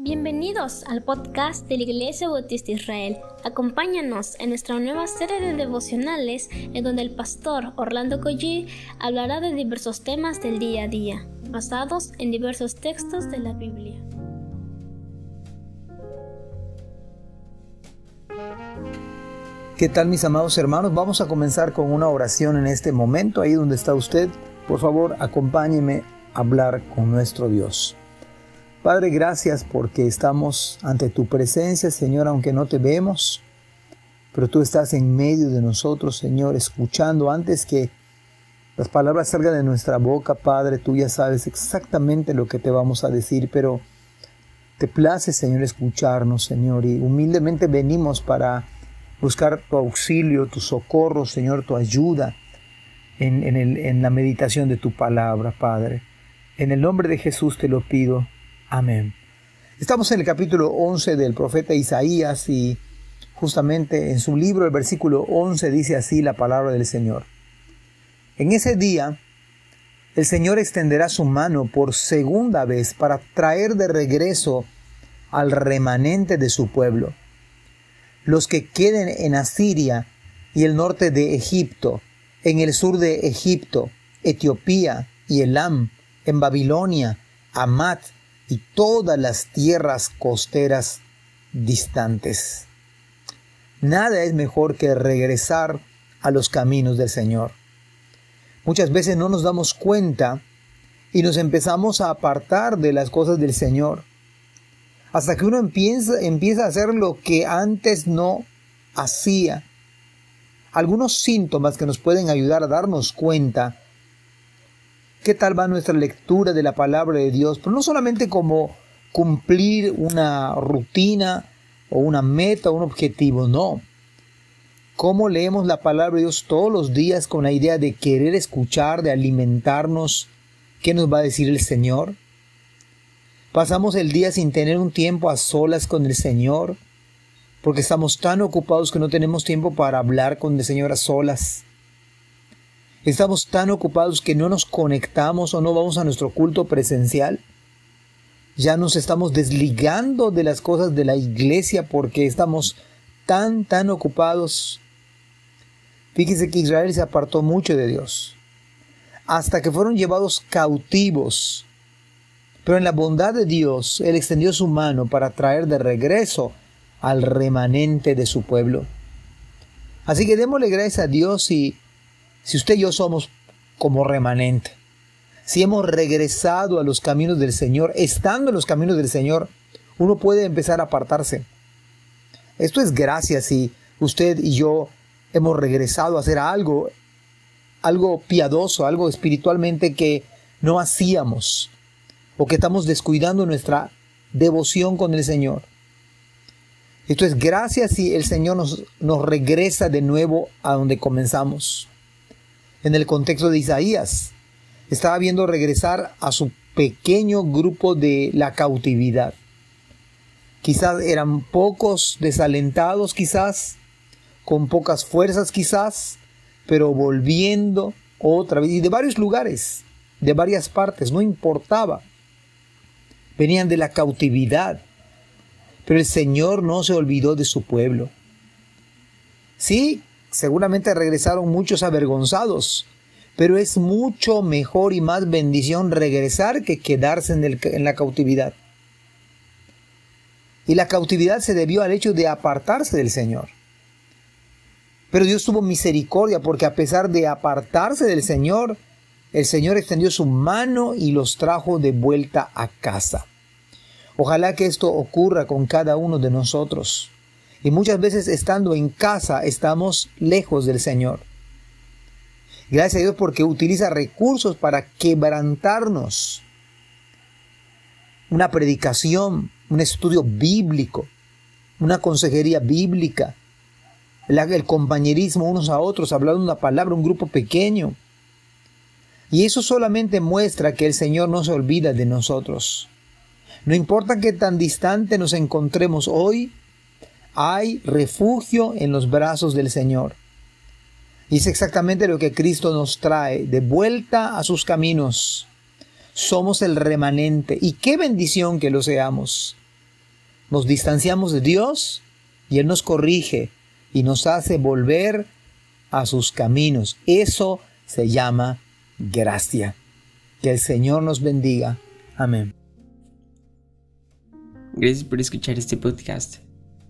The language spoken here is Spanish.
Bienvenidos al podcast de la Iglesia Bautista Israel. Acompáñanos en nuestra nueva serie de devocionales en donde el pastor Orlando Collie hablará de diversos temas del día a día, basados en diversos textos de la Biblia. ¿Qué tal mis amados hermanos? Vamos a comenzar con una oración en este momento, ahí donde está usted. Por favor, acompáñeme a hablar con nuestro Dios. Padre, gracias porque estamos ante tu presencia, Señor, aunque no te vemos, pero tú estás en medio de nosotros, Señor, escuchando antes que las palabras salgan de nuestra boca, Padre, tú ya sabes exactamente lo que te vamos a decir, pero te place, Señor, escucharnos, Señor, y humildemente venimos para buscar tu auxilio, tu socorro, Señor, tu ayuda en, en la meditación de tu palabra, Padre. En el nombre de Jesús te lo pido. Amén. Estamos en el capítulo 11 del profeta Isaías y justamente en su libro el versículo 11 dice así la palabra del Señor. En ese día el Señor extenderá su mano por segunda vez para traer de regreso al remanente de su pueblo, los que queden en Asiria y el norte de Egipto, en el sur de Egipto, Etiopía y Elam, en Babilonia, Amat, y todas las tierras costeras distantes. Nada es mejor que regresar a los caminos del Señor. Muchas veces no nos damos cuenta y nos empezamos a apartar de las cosas del Señor. Hasta que uno empieza, empieza a hacer lo que antes no hacía. Algunos síntomas que nos pueden ayudar a darnos cuenta qué tal va nuestra lectura de la palabra de Dios, pero no solamente como cumplir una rutina o una meta o un objetivo, no. Cómo leemos la palabra de Dios todos los días con la idea de querer escuchar, de alimentarnos, qué nos va a decir el Señor. Pasamos el día sin tener un tiempo a solas con el Señor, porque estamos tan ocupados que no tenemos tiempo para hablar con el Señor a solas. Estamos tan ocupados que no nos conectamos o no vamos a nuestro culto presencial. Ya nos estamos desligando de las cosas de la iglesia porque estamos tan, tan ocupados. Fíjense que Israel se apartó mucho de Dios, hasta que fueron llevados cautivos. Pero en la bondad de Dios, Él extendió su mano para traer de regreso al remanente de su pueblo. Así que démosle gracias a Dios y si usted y yo somos como remanente, si hemos regresado a los caminos del Señor, estando en los caminos del Señor, uno puede empezar a apartarse. Esto es gracias si usted y yo hemos regresado a hacer algo, algo piadoso, algo espiritualmente que no hacíamos, o que estamos descuidando nuestra devoción con el Señor. Esto es gracias si el Señor nos, nos regresa de nuevo a donde comenzamos en el contexto de Isaías. Estaba viendo regresar a su pequeño grupo de la cautividad. Quizás eran pocos, desalentados quizás, con pocas fuerzas quizás, pero volviendo otra vez, y de varios lugares, de varias partes, no importaba. Venían de la cautividad, pero el Señor no se olvidó de su pueblo. Sí, Seguramente regresaron muchos avergonzados, pero es mucho mejor y más bendición regresar que quedarse en, la cautividad. Y la cautividad se debió al hecho de apartarse del Señor. Pero Dios tuvo misericordia porque a pesar de apartarse del Señor, el Señor extendió su mano y los trajo de vuelta a casa. Ojalá que esto ocurra con cada uno de nosotros. Y muchas veces estando en casa estamos lejos del Señor. Gracias a Dios porque utiliza recursos para quebrantarnos. Una predicación, un estudio bíblico, una consejería bíblica, el, compañerismo unos a otros, hablando una palabra, un grupo pequeño. Y eso solamente muestra que el Señor no se olvida de nosotros. No importa que tan distante nos encontremos hoy, hay refugio en los brazos del Señor. Y es exactamente lo que Cristo nos trae, de vuelta a sus caminos. Somos el remanente y qué bendición que lo seamos. nos distanciamos de Dios y Él nos corrige y nos hace volver a sus caminos. Eso se llama gracia. Que el Señor nos bendiga. Amén. Gracias por escuchar este podcast.